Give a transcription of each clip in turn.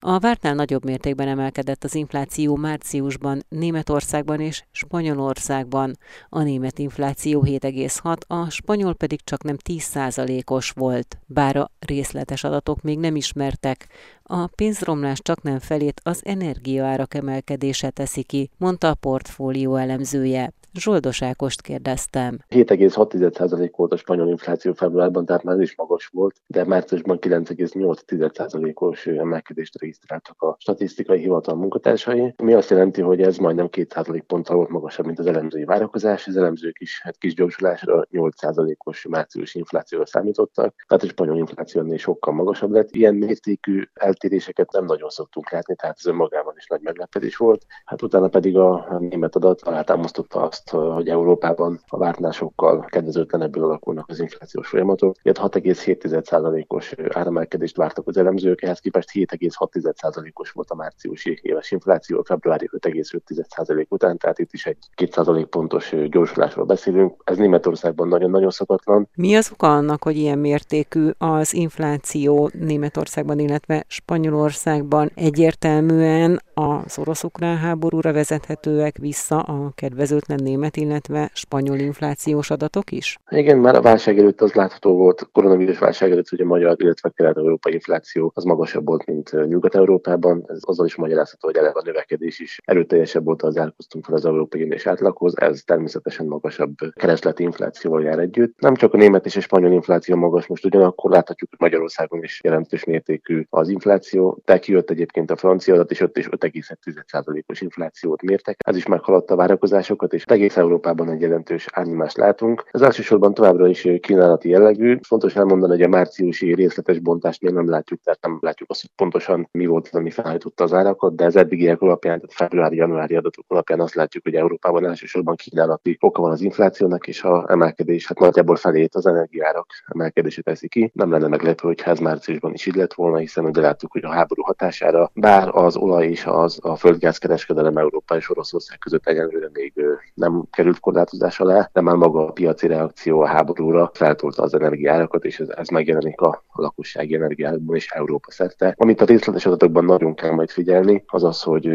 A vártnál nagyobb mértékben emelkedett az infláció márciusban Németországban és Spanyolországban. A német infláció 7,6, a spanyol pedig csak nem 10%-os volt, bár a részletes adatok még nem ismertek. A pénzromlás csak nem felét az energiaárak emelkedése teszi ki, mondta a portfólió elemzője. Zsoldos Ákost kérdeztem. 7,6% volt a spanyol infláció februárban, tehát már is magas volt, de márciusban 9,8%-os emelkedést regisztráltak a statisztikai hivatal munkatársai, Mi azt jelenti, hogy ez majdnem 2% ponttal volt magasabb, mint az elemzői várakozás. Az elemzők is hát kis gyorsulásra 8%-os március inflációra számítottak, tehát a spanyol infláció ennél sokkal magasabb lett. Ilyen mértékű eltéréseket nem nagyon szoktunk látni, tehát ez önmagában is nagy meglepetés volt. Hát utána pedig a német adat alátámasztotta azt, hogy Európában a vártnál sokkal kedvezőtlenebbül alakulnak az inflációs folyamatok. Ilyet 6,7%-os áremelkedést vártak az elemzők, ehhez képest 7,6%-os volt a márciusi éves infláció, februári 5,5% után, tehát itt is egy 2% pontos gyorsulásról beszélünk. Ez Németországban nagyon-nagyon szokatlan. Mi az oka annak, hogy ilyen mértékű az infláció Németországban, illetve Spanyolországban egyértelműen az orosz-ukrán háborúra vezethetőek vissza a kedvezőtlen német, illetve spanyol inflációs adatok is? Igen, már a válság előtt az látható volt, koronavírus válság előtt hogy a magyar, illetve kelet-európai infláció az magasabb volt, mint Nyugat-Európában. Ez azzal is magyarázható, hogy eleve a növekedés is erőteljesebb volt az árkoztunk fel az Európai Uniós átlaghoz. Ez természetesen magasabb keresleti inflációval jár együtt. Nem csak a német és a spanyol infláció magas, most ugyanakkor láthatjuk, hogy Magyarországon is jelentős mértékű az infláció, de kijött egyébként a francia adat, és ott is 5,1%-os inflációt mértek. Ez is meghaladta a várakozásokat, és egész Európában egy jelentős árnyomást látunk. Ez elsősorban továbbra is kínálati jellegű. Fontos elmondani, hogy a márciusi részletes bontást még nem látjuk, tehát nem látjuk azt, hogy pontosan mi volt az, ami felhajtotta az árakat, de az eddigiek alapján, tehát februári-januári adatok alapján azt látjuk, hogy Európában elsősorban kínálati oka van az inflációnak, és a emelkedés hát nagyjából felét az energiárak emelkedése teszi ki. Nem lenne meglepő, hogy ez márciusban is így lett volna, hiszen ugye láttuk, hogy a háború hatására, bár az olaj és az a földgázkereskedelem Európa és Oroszország között egyenlőre még nem került korlátozás alá, de már maga a piaci reakció a háborúra feltolta az energiárakat, és ez, ez megjelenik a lakossági energiárakban és Európa szerte. Amit a részletes adatokban nagyon kell majd figyelni, az az, hogy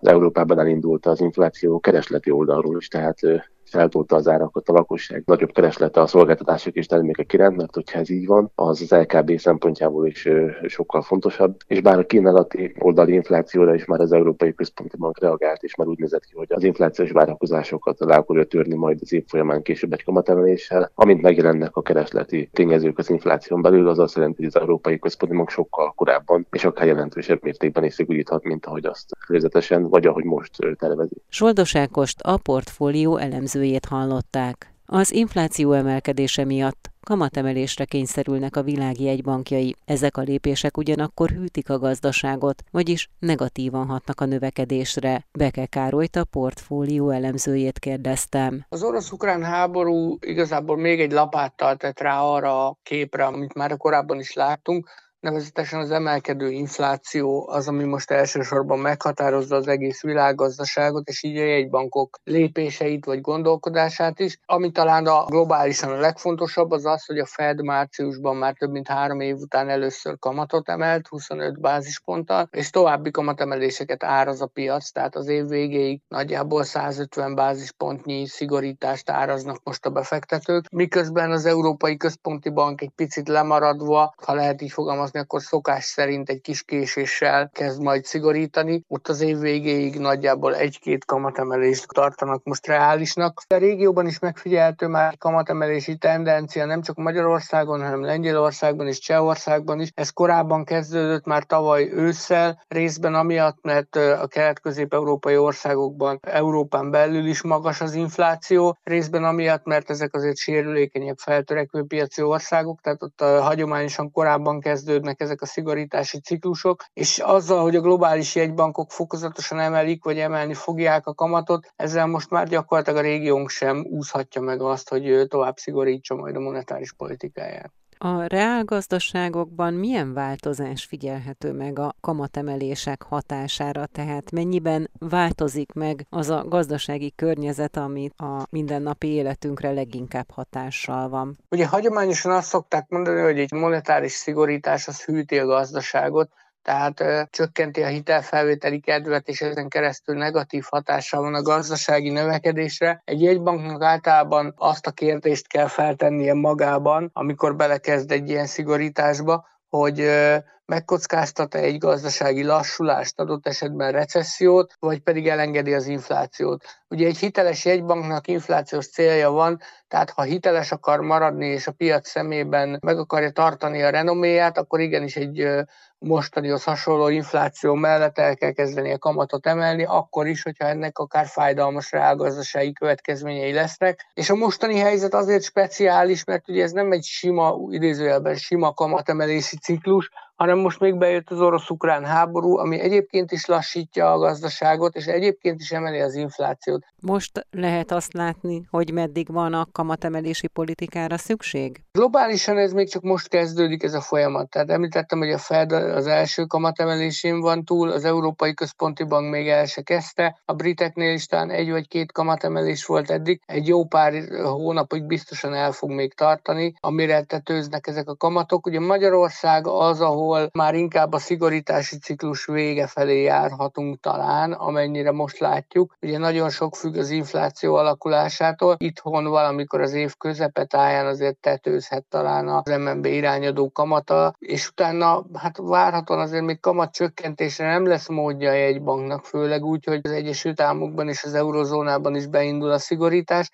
az Európában elindult az infláció keresleti oldalról is, tehát feltolta az árakat a lakosság nagyobb kereslete a szolgáltatások és termékek iránt, mert hogyha ez így van, az az LKB szempontjából is sokkal fontosabb. És bár a kínálati oldali inflációra is már az Európai Központi Bank reagált, és már úgy nézett ki, hogy az inflációs várakozásokat le akarja törni majd az év folyamán később egy kamatemeléssel. Amint megjelennek a keresleti tényezők az infláción belül, az azt jelenti, hogy az Európai Központi Bank sokkal korábban és akár jelentősebb mértékben is szigoríthat, mint ahogy azt részletesen, vagy ahogy most tervezi. Soldos Ákost a portfólió elemző elemzőjét hallották. Az infláció emelkedése miatt kamatemelésre kényszerülnek a világ jegybankjai. Ezek a lépések ugyanakkor hűtik a gazdaságot, vagyis negatívan hatnak a növekedésre. Beke Károlyt a portfólió elemzőjét kérdeztem. Az orosz-ukrán háború igazából még egy lapáttal tett rá arra a képre, amit már korábban is láttunk, nevezetesen az emelkedő infláció az, ami most elsősorban meghatározza az egész világgazdaságot, és így a jegybankok lépéseit vagy gondolkodását is. Ami talán a globálisan a legfontosabb az az, hogy a Fed márciusban már több mint három év után először kamatot emelt, 25 bázisponttal, és további kamatemeléseket áraz a piac, tehát az év végéig nagyjából 150 bázispontnyi szigorítást áraznak most a befektetők, miközben az Európai Központi Bank egy picit lemaradva, ha lehet így fogalmazni, alkalmazni, akkor szokás szerint egy kis késéssel kezd majd szigorítani. Ott az év végéig nagyjából egy-két kamatemelést tartanak most reálisnak. A régióban is megfigyelhető már kamatemelési tendencia nem csak Magyarországon, hanem Lengyelországban és Csehországban is. Ez korábban kezdődött már tavaly ősszel, részben amiatt, mert a kelet-közép-európai országokban Európán belül is magas az infláció, részben amiatt, mert ezek azért sérülékenyebb feltörekvő piaci országok, tehát ott hagyományosan korábban kezdődött kezdődnek ezek a szigorítási ciklusok, és azzal, hogy a globális jegybankok fokozatosan emelik, vagy emelni fogják a kamatot, ezzel most már gyakorlatilag a régiónk sem úszhatja meg azt, hogy tovább szigorítsa majd a monetáris politikáját. A reálgazdaságokban milyen változás figyelhető meg a kamatemelések hatására, tehát mennyiben változik meg az a gazdasági környezet, ami a mindennapi életünkre leginkább hatással van? Ugye hagyományosan azt szokták mondani, hogy egy monetáris szigorítás az hűti a gazdaságot, tehát ö, csökkenti a hitelfelvételi kedvet, és ezen keresztül negatív hatással van a gazdasági növekedésre. Egy jegybanknak általában azt a kérdést kell feltennie magában, amikor belekezd egy ilyen szigorításba, hogy megkockáztat-e egy gazdasági lassulást, adott esetben recessziót, vagy pedig elengedi az inflációt. Ugye egy hiteles jegybanknak inflációs célja van, tehát ha hiteles akar maradni és a piac szemében meg akarja tartani a renoméját, akkor igenis egy mostanihoz hasonló infláció mellett el kell kezdeni a kamatot emelni, akkor is, hogyha ennek akár fájdalmas reálgazdasági következményei lesznek. És a mostani helyzet azért speciális, mert ugye ez nem egy sima, idézőjelben sima kamatemelési ciklus, hanem most még bejött az orosz-ukrán háború, ami egyébként is lassítja a gazdaságot, és egyébként is emeli az inflációt. Most lehet azt látni, hogy meddig van a kamatemelési politikára szükség? Globálisan ez még csak most kezdődik ez a folyamat. Tehát említettem, hogy a Fed az első kamatemelésén van túl, az Európai Központi Bank még el se kezdte, a briteknél is talán egy vagy két kamatemelés volt eddig, egy jó pár hónapig biztosan el fog még tartani, amire tetőznek ezek a kamatok. Ugye Magyarország az, ahol ahol már inkább a szigorítási ciklus vége felé járhatunk talán, amennyire most látjuk. Ugye nagyon sok függ az infláció alakulásától. Itthon valamikor az év táján azért tetőzhet talán az MNB irányadó kamata, és utána hát várhatóan azért még kamat csökkentésre nem lesz módja egy banknak, főleg úgy, hogy az Egyesült Államokban és az eurozónában is beindul a szigorítás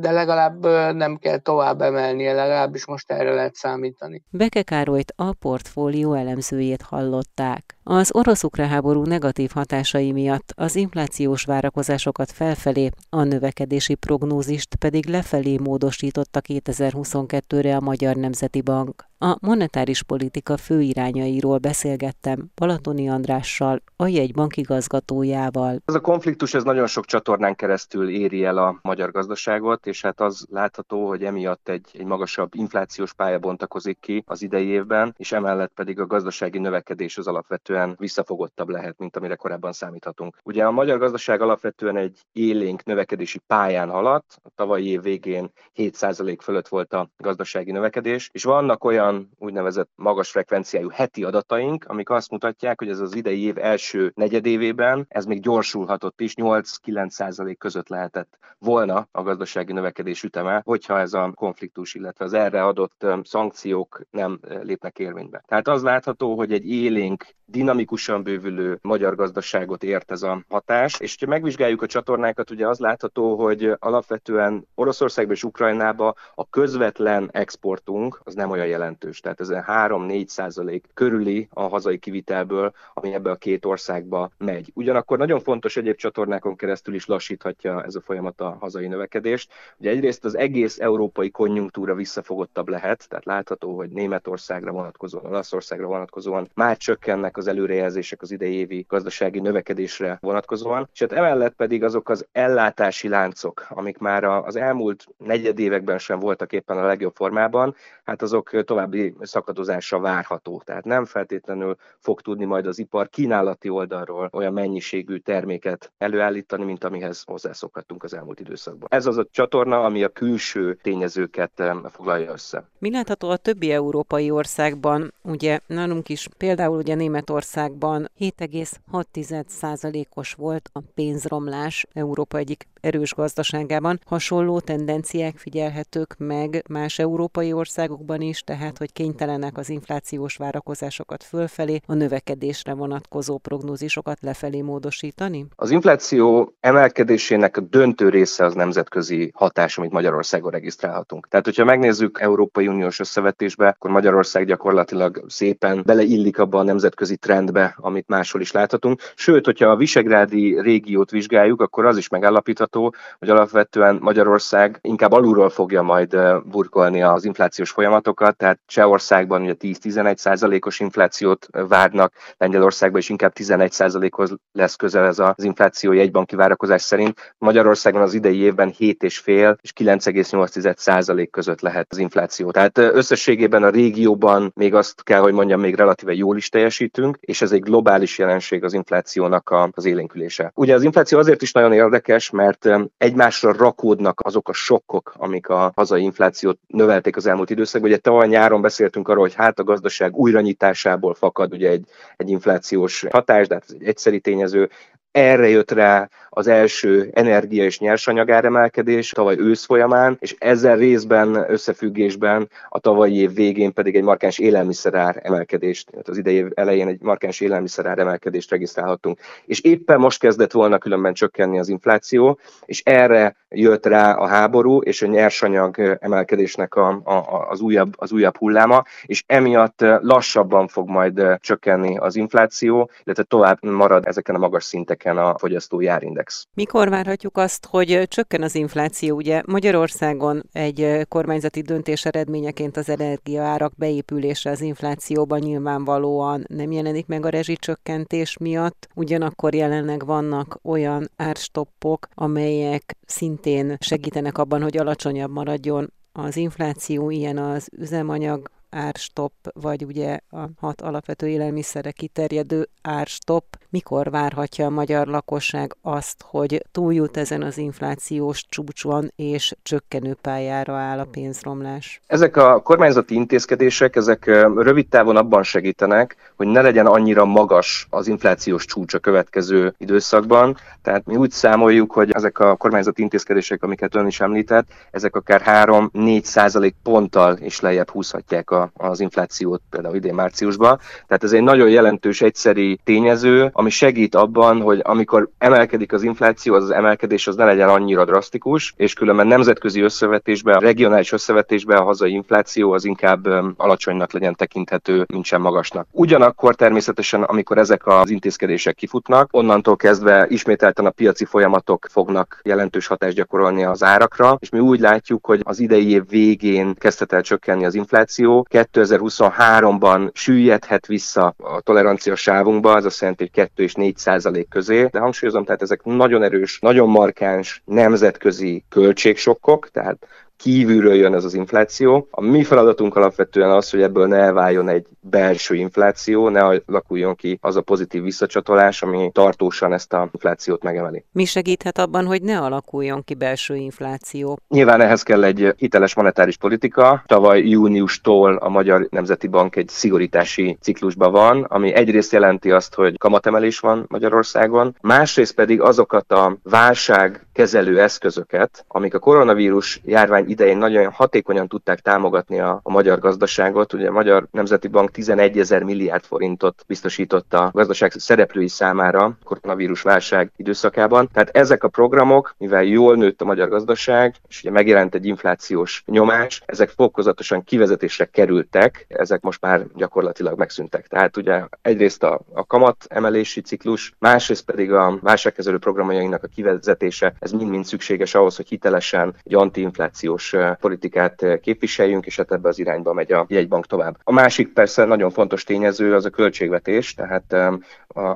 de legalább nem kell tovább emelnie, legalábbis most erre lehet számítani. Beke Károlyt a portfólió elemzőjét hallották. Az orosz-ukrán háború negatív hatásai miatt az inflációs várakozásokat felfelé, a növekedési prognózist pedig lefelé módosította 2022-re a Magyar Nemzeti Bank. A monetáris politika főirányairól beszélgettem Balatoni Andrással, a jegybank igazgatójával. Ez a konfliktus ez nagyon sok csatornán keresztül éri el a magyar gazdaságot, és hát az látható, hogy emiatt egy, egy magasabb inflációs pálya bontakozik ki az idei évben, és emellett pedig a gazdasági növekedés az alapvetően visszafogottabb lehet, mint amire korábban számíthatunk. Ugye a magyar gazdaság alapvetően egy élénk növekedési pályán haladt, a tavalyi év végén 7% fölött volt a gazdasági növekedés, és vannak olyan olyan úgynevezett magas frekvenciájú heti adataink, amik azt mutatják, hogy ez az idei év első negyedévében ez még gyorsulhatott is, 8-9 között lehetett volna a gazdasági növekedés üteme, hogyha ez a konfliktus, illetve az erre adott szankciók nem lépnek érvénybe. Tehát az látható, hogy egy élénk dinamikusan bővülő magyar gazdaságot ért ez a hatás. És ha megvizsgáljuk a csatornákat, ugye az látható, hogy alapvetően Oroszországba és Ukrajnába a közvetlen exportunk az nem olyan jelentős. Tehát ez 3-4 százalék körüli a hazai kivitelből, ami ebbe a két országba megy. Ugyanakkor nagyon fontos egyéb csatornákon keresztül is lassíthatja ez a folyamat a hazai növekedést. Ugye egyrészt az egész európai konjunktúra visszafogottabb lehet, tehát látható, hogy Németországra vonatkozóan, Olaszországra vonatkozóan már csökkennek az előrejelzések az idei évi gazdasági növekedésre vonatkozóan, és hát emellett pedig azok az ellátási láncok, amik már az elmúlt negyed években sem voltak éppen a legjobb formában, hát azok további szakadozása várható. Tehát nem feltétlenül fog tudni majd az ipar kínálati oldalról olyan mennyiségű terméket előállítani, mint amihez hozzászokhattunk az elmúlt időszakban. Ez az a csatorna, ami a külső tényezőket foglalja össze. Mi látható a többi európai országban? Ugye nálunk is például ugye német Németországban 7,6%-os volt a pénzromlás Európa egyik erős gazdaságában. Hasonló tendenciák figyelhetők meg más európai országokban is, tehát hogy kénytelenek az inflációs várakozásokat fölfelé, a növekedésre vonatkozó prognózisokat lefelé módosítani? Az infláció emelkedésének a döntő része az nemzetközi hatás, amit Magyarországon regisztrálhatunk. Tehát, hogyha megnézzük Európai Uniós összevetésbe, akkor Magyarország gyakorlatilag szépen beleillik abba a nemzetközi trendbe, amit máshol is láthatunk. Sőt, hogyha a Visegrádi régiót vizsgáljuk, akkor az is megállapítható, hogy alapvetően Magyarország inkább alulról fogja majd burkolni az inflációs folyamatokat, tehát Csehországban ugye 10-11 százalékos inflációt várnak, Lengyelországban is inkább 11 százalékhoz lesz közel ez az infláció jegybanki várakozás szerint. Magyarországon az idei évben 7,5 és 9,8 százalék között lehet az infláció. Tehát összességében a régióban még azt kell, hogy mondjam, még relatíve jól is teljesítünk, és ez egy globális jelenség az inflációnak az élénkülése. Ugye az infláció azért is nagyon érdekes, mert emiatt egymásra rakódnak azok a sokkok, amik a hazai inflációt növelték az elmúlt időszakban. Ugye tavaly nyáron beszéltünk arról, hogy hát a gazdaság újranyitásából fakad ugye egy, egy inflációs hatás, de hát ez egy egyszeri tényező, erre jött rá az első energia és nyersanyag áremelkedés tavaly ősz folyamán, és ezzel részben összefüggésben a tavalyi év végén pedig egy markáns élelmiszerár emelkedést, az idei év elején egy markáns élelmiszerár emelkedést regisztrálhattunk. És éppen most kezdett volna különben csökkenni az infláció, és erre jött rá a háború és a nyersanyag emelkedésnek a, a, az, újabb, az újabb hulláma, és emiatt lassabban fog majd csökkenni az infláció, illetve tovább marad ezeken a magas szinteken a fogyasztói árindex. Mikor várhatjuk azt, hogy csökken az infláció? Ugye Magyarországon egy kormányzati döntés eredményeként az energiaárak beépülése az inflációban nyilvánvalóan nem jelenik meg a rezsicsökkentés miatt, ugyanakkor jelenleg vannak olyan árstoppok, amelyek szintén szintén segítenek abban, hogy alacsonyabb maradjon az infláció, ilyen az üzemanyag árstop, vagy ugye a hat alapvető élelmiszerre kiterjedő árstop, mikor várhatja a magyar lakosság azt, hogy túljut ezen az inflációs csúcson, és csökkenő pályára áll a pénzromlás? Ezek a kormányzati intézkedések, ezek rövid távon abban segítenek, hogy ne legyen annyira magas az inflációs csúcs a következő időszakban. Tehát mi úgy számoljuk, hogy ezek a kormányzati intézkedések, amiket ön is említett, ezek akár 3-4 százalék ponttal is lejjebb húzhatják a, az inflációt például idén márciusban. Tehát ez egy nagyon jelentős egyszeri tényező, ami segít abban, hogy amikor emelkedik az infláció, az, az emelkedés az ne legyen annyira drasztikus, és különben nemzetközi összevetésben, regionális összevetésben a hazai infláció az inkább alacsonynak legyen tekinthető, mint sem magasnak. Ugyanakkor természetesen, amikor ezek az intézkedések kifutnak, onnantól kezdve ismételten a piaci folyamatok fognak jelentős hatást gyakorolni az árakra, és mi úgy látjuk, hogy az idei év végén kezdhet el csökkenni az infláció, 2023-ban süllyedhet vissza a tolerancia sávunkba, ez azt jelenti, hogy 2 és 4 százalék közé, de hangsúlyozom, tehát ezek nagyon erős, nagyon markáns nemzetközi költségsokkok, tehát kívülről jön ez az infláció. A mi feladatunk alapvetően az, hogy ebből ne elváljon egy belső infláció, ne alakuljon ki az a pozitív visszacsatolás, ami tartósan ezt a inflációt megemeli. Mi segíthet abban, hogy ne alakuljon ki belső infláció? Nyilván ehhez kell egy hiteles monetáris politika. Tavaly júniustól a Magyar Nemzeti Bank egy szigorítási ciklusban van, ami egyrészt jelenti azt, hogy kamatemelés van Magyarországon, másrészt pedig azokat a válságkezelő eszközöket, amik a koronavírus járvány idején nagyon hatékonyan tudták támogatni a, a magyar gazdaságot. Ugye a Magyar Nemzeti Bank 11 ezer milliárd forintot biztosított a gazdaság szereplői számára koronavírus válság időszakában. Tehát ezek a programok, mivel jól nőtt a magyar gazdaság, és ugye megjelent egy inflációs nyomás, ezek fokozatosan kivezetésre kerültek, ezek most már gyakorlatilag megszűntek. Tehát ugye egyrészt a, a kamat emelési ciklus, másrészt pedig a válságkezelő programjainak a kivezetése, ez mind-mind szükséges ahhoz, hogy hitelesen egy antiinflációs inflációs politikát képviseljünk, és hát ebbe az irányba megy a jegybank tovább. A másik persze nagyon fontos tényező az a költségvetés, tehát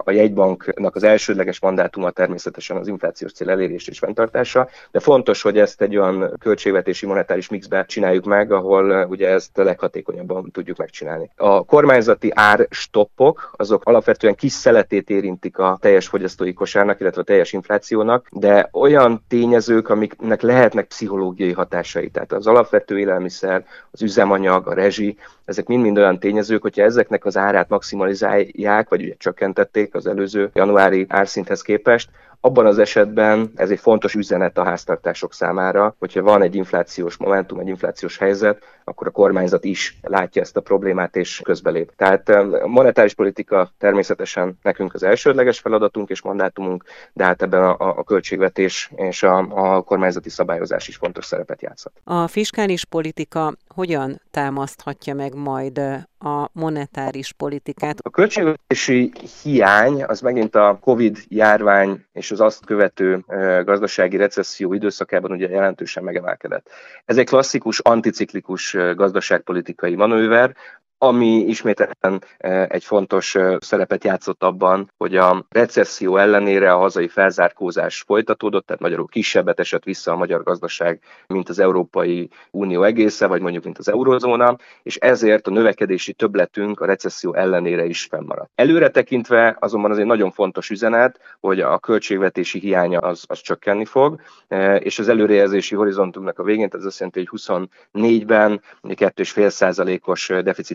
a jegybanknak az elsődleges mandátuma természetesen az inflációs cél elérés és fenntartása, de fontos, hogy ezt egy olyan költségvetési monetáris mixbe csináljuk meg, ahol ugye ezt leghatékonyabban tudjuk megcsinálni. A kormányzati árstoppok, azok alapvetően kis szeletét érintik a teljes fogyasztói kosárnak, illetve a teljes inflációnak, de olyan tényezők, amiknek lehetnek pszichológiai hatásai hatásai. Tehát az alapvető élelmiszer, az üzemanyag, a rezsi, ezek mind-mind olyan tényezők, hogyha ezeknek az árát maximalizálják, vagy ugye csökkentették az előző januári árszinthez képest, abban az esetben ez egy fontos üzenet a háztartások számára, hogyha van egy inflációs momentum, egy inflációs helyzet, akkor a kormányzat is látja ezt a problémát és közbelép. Tehát a monetáris politika természetesen nekünk az elsődleges feladatunk és mandátumunk, de hát ebben a, a költségvetés és a, a kormányzati szabályozás is fontos szerepet játszhat. A fiskális politika hogyan támaszthatja meg majd a monetáris politikát? A költségvetési hiány az megint a COVID járvány és az azt követő gazdasági recesszió időszakában ugye jelentősen megemelkedett. Ez egy klasszikus anticiklikus gazdaságpolitikai manőver, ami ismételten e, egy fontos e, szerepet játszott abban, hogy a recesszió ellenére a hazai felzárkózás folytatódott, tehát magyarul kisebbet esett vissza a magyar gazdaság, mint az Európai Unió egésze, vagy mondjuk mint az eurozóna, és ezért a növekedési többletünk a recesszió ellenére is fennmaradt. Előre tekintve azonban azért nagyon fontos üzenet, hogy a költségvetési hiánya az, az csökkenni fog, e, és az előrejelzési horizontunknak a végén, ez azt jelenti, hogy 24-ben 2,5%-os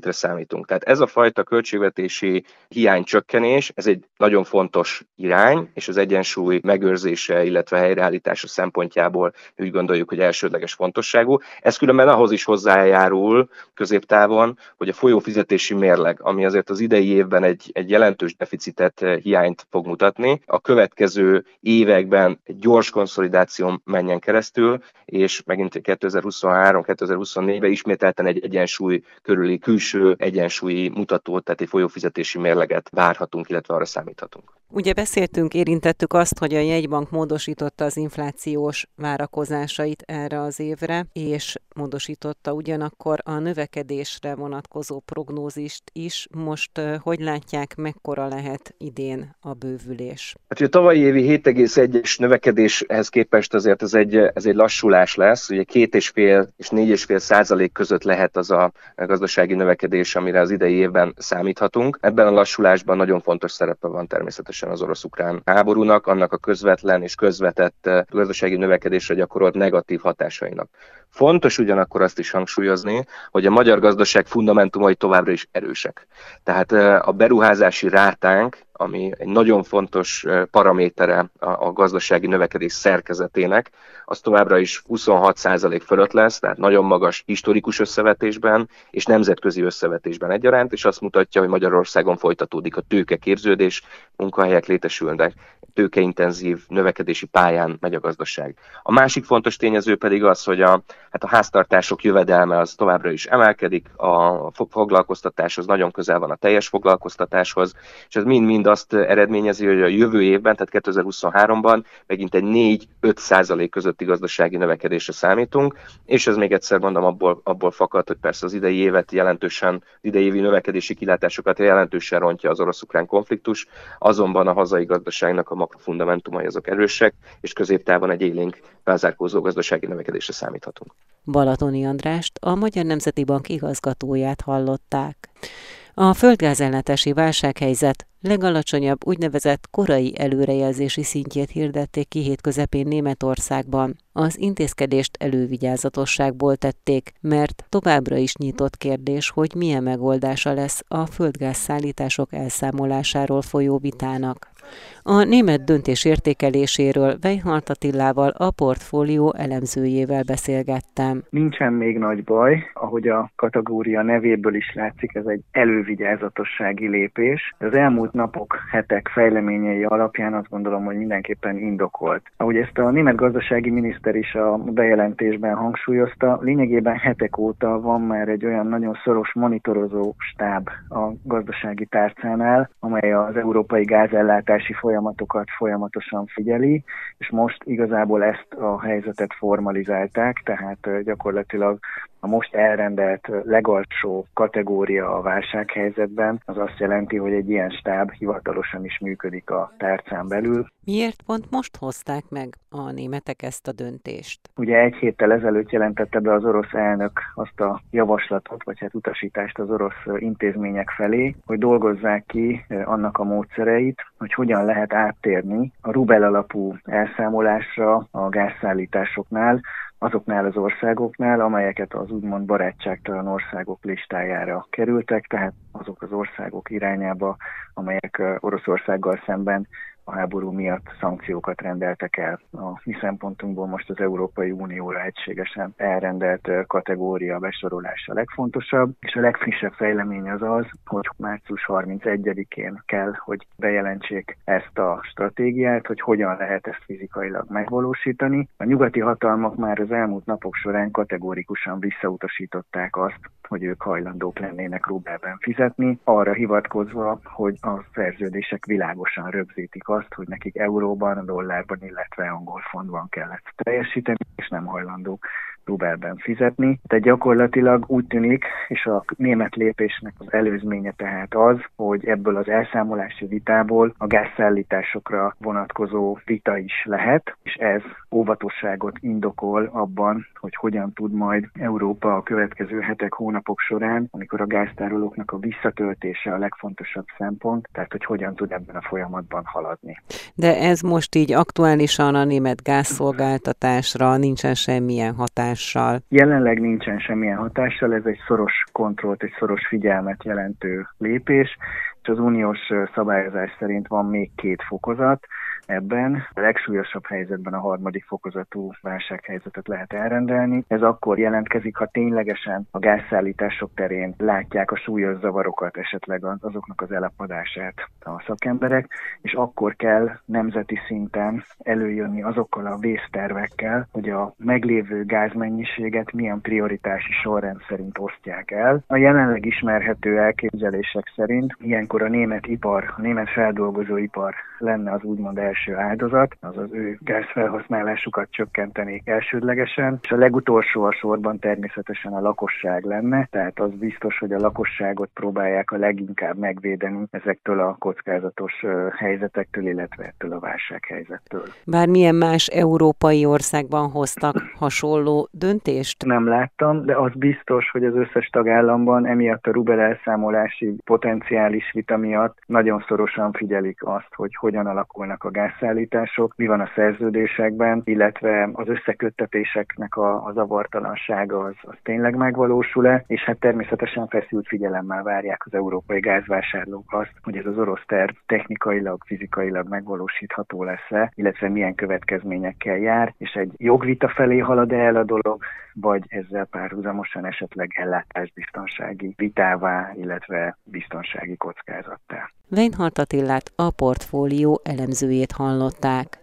deficitre számítunk. Tehát ez a fajta költségvetési hiány csökkenés, ez egy nagyon fontos irány, és az egyensúly megőrzése, illetve helyreállítása szempontjából úgy gondoljuk, hogy elsődleges fontosságú. Ez különben ahhoz is hozzájárul középtávon, hogy a folyófizetési mérleg, ami azért az idei évben egy, egy jelentős deficitet, hiányt fog mutatni, a következő években egy gyors konszolidáció menjen keresztül, és megint 2023-2024-ben ismételten egy egyensúly körüli külső egyensúlyi mutatót, tehát egy folyófizetési mérleget várhatunk, illetve arra számíthatunk. Ugye beszéltünk, érintettük azt, hogy a jegybank módosította az inflációs várakozásait erre az évre, és módosította ugyanakkor a növekedésre vonatkozó prognózist is. Most hogy látják, mekkora lehet idén a bővülés? Hát, a tavalyi évi 7,1-es növekedéshez képest azért ez egy, ez egy lassulás lesz. Ugye két és fél és négy és fél százalék között lehet az a gazdasági növekedés, amire az idei évben számíthatunk. Ebben a lassulásban nagyon fontos szerepe van természetesen természetesen az orosz-ukrán háborúnak, annak a közvetlen és közvetett eh, gazdasági növekedésre gyakorolt negatív hatásainak. Fontos ugyanakkor azt is hangsúlyozni, hogy a magyar gazdaság fundamentumai továbbra is erősek. Tehát eh, a beruházási rátánk ami egy nagyon fontos paramétere a gazdasági növekedés szerkezetének, az továbbra is 26% fölött lesz, tehát nagyon magas historikus összevetésben és nemzetközi összevetésben egyaránt, és azt mutatja, hogy Magyarországon folytatódik a tőkeképződés, munkahelyek létesülnek, tőkeintenzív növekedési pályán megy a gazdaság. A másik fontos tényező pedig az, hogy a, hát a háztartások jövedelme az továbbra is emelkedik, a foglalkoztatás az nagyon közel van a teljes foglalkoztatáshoz, és ez mind-mind azt eredményezi, hogy a jövő évben, tehát 2023-ban megint egy 4-5 százalék közötti gazdasági növekedésre számítunk, és ez még egyszer mondom abból, abból fakad, hogy persze az idei évet jelentősen, idei évi növekedési kilátásokat jelentősen rontja az orosz-ukrán konfliktus, azonban a hazai gazdaságnak a makrofundamentumai azok erősek, és középtávon egy élénk felzárkózó gazdasági növekedésre számíthatunk. Balatoni Andrást, a Magyar Nemzeti Bank igazgatóját hallották. A földgázellátási válsághelyzet legalacsonyabb úgynevezett korai előrejelzési szintjét hirdették ki hét közepén Németországban. Az intézkedést elővigyázatosságból tették, mert továbbra is nyitott kérdés, hogy milyen megoldása lesz a földgázszállítások elszámolásáról folyó vitának. A német döntés értékeléséről Weihart Attilával, a portfólió elemzőjével beszélgettem. Nincsen még nagy baj, ahogy a kategória nevéből is látszik, ez egy elővigyázatossági lépés. Az elmúlt napok, hetek fejleményei alapján azt gondolom, hogy mindenképpen indokolt. Ahogy ezt a német gazdasági miniszter is a bejelentésben hangsúlyozta, lényegében hetek óta van már egy olyan nagyon szoros monitorozó stáb a gazdasági tárcánál, amely az európai gázellátási folyamatokat folyamatosan figyeli, és most igazából ezt a helyzetet formalizálták, tehát gyakorlatilag a most elrendelt legalsó kategória a válsághelyzetben az azt jelenti, hogy egy ilyen stáb hivatalosan is működik a tárcán belül. Miért pont most hozták meg a németek ezt a döntést? Ugye egy héttel ezelőtt jelentette be az orosz elnök azt a javaslatot, vagy hát utasítást az orosz intézmények felé, hogy dolgozzák ki annak a módszereit, hogy hogyan lehet áttérni a rubel alapú elszámolásra a gázszállításoknál, azoknál az országoknál, amelyeket az úgymond barátságtalan országok listájára kerültek, tehát azok az országok irányába, amelyek Oroszországgal szemben a háború miatt szankciókat rendeltek el. A mi szempontunkból most az Európai Unióra egységesen elrendelt kategória besorolása a legfontosabb, és a legfrissebb fejlemény az az, hogy március 31-én kell, hogy bejelentsék ezt a stratégiát, hogy hogyan lehet ezt fizikailag megvalósítani. A nyugati hatalmak már az elmúlt napok során kategórikusan visszautasították azt, hogy ők hajlandók lennének rubelben fizetni, arra hivatkozva, hogy a szerződések világosan rögzítik azt, hogy nekik euróban, dollárban, illetve angol fondban kellett teljesíteni, és nem hajlandók rubelben fizetni. De gyakorlatilag úgy tűnik, és a német lépésnek az előzménye tehát az, hogy ebből az elszámolási vitából a gázszállításokra vonatkozó vita is lehet, és ez óvatosságot indokol abban, hogy hogyan tud majd Európa a következő hetek, hónapok során, amikor a gáztárolóknak a visszatöltése a legfontosabb szempont, tehát hogy hogyan tud ebben a folyamatban haladni. De ez most így aktuálisan a német gázszolgáltatásra nincsen semmilyen hatással? Jelenleg nincsen semmilyen hatással, ez egy szoros kontrollt, egy szoros figyelmet jelentő lépés, és az uniós szabályozás szerint van még két fokozat, ebben. A legsúlyosabb helyzetben a harmadik fokozatú válsághelyzetet lehet elrendelni. Ez akkor jelentkezik, ha ténylegesen a gázszállítások terén látják a súlyos zavarokat, esetleg azoknak az elapadását a szakemberek, és akkor kell nemzeti szinten előjönni azokkal a vésztervekkel, hogy a meglévő gázmennyiséget milyen prioritási sorrend szerint osztják el. A jelenleg ismerhető elképzelések szerint ilyenkor a német ipar, a német feldolgozóipar lenne az úgymond első első áldozat, az az ő gázfelhasználásukat csökkentenék elsődlegesen, és a legutolsó a sorban természetesen a lakosság lenne, tehát az biztos, hogy a lakosságot próbálják a leginkább megvédeni ezektől a kockázatos helyzetektől, illetve ettől a válsághelyzettől. Bármilyen más európai országban hoztak hasonló döntést? Nem láttam, de az biztos, hogy az összes tagállamban emiatt a rubel elszámolási potenciális vita miatt nagyon szorosan figyelik azt, hogy hogyan alakulnak a gáz gázszállítások, mi van a szerződésekben, illetve az összeköttetéseknek a, a zavartalansága az, az tényleg megvalósul-e, és hát természetesen feszült figyelemmel várják az európai gázvásárlók azt, hogy ez az orosz terv technikailag, fizikailag megvalósítható lesz-e, illetve milyen következményekkel jár, és egy jogvita felé halad el a dolog, vagy ezzel párhuzamosan esetleg ellátásbiztonsági vitává, illetve biztonsági kockázattá. Weinhardt Attillát a portfólió elemzőjét hallották.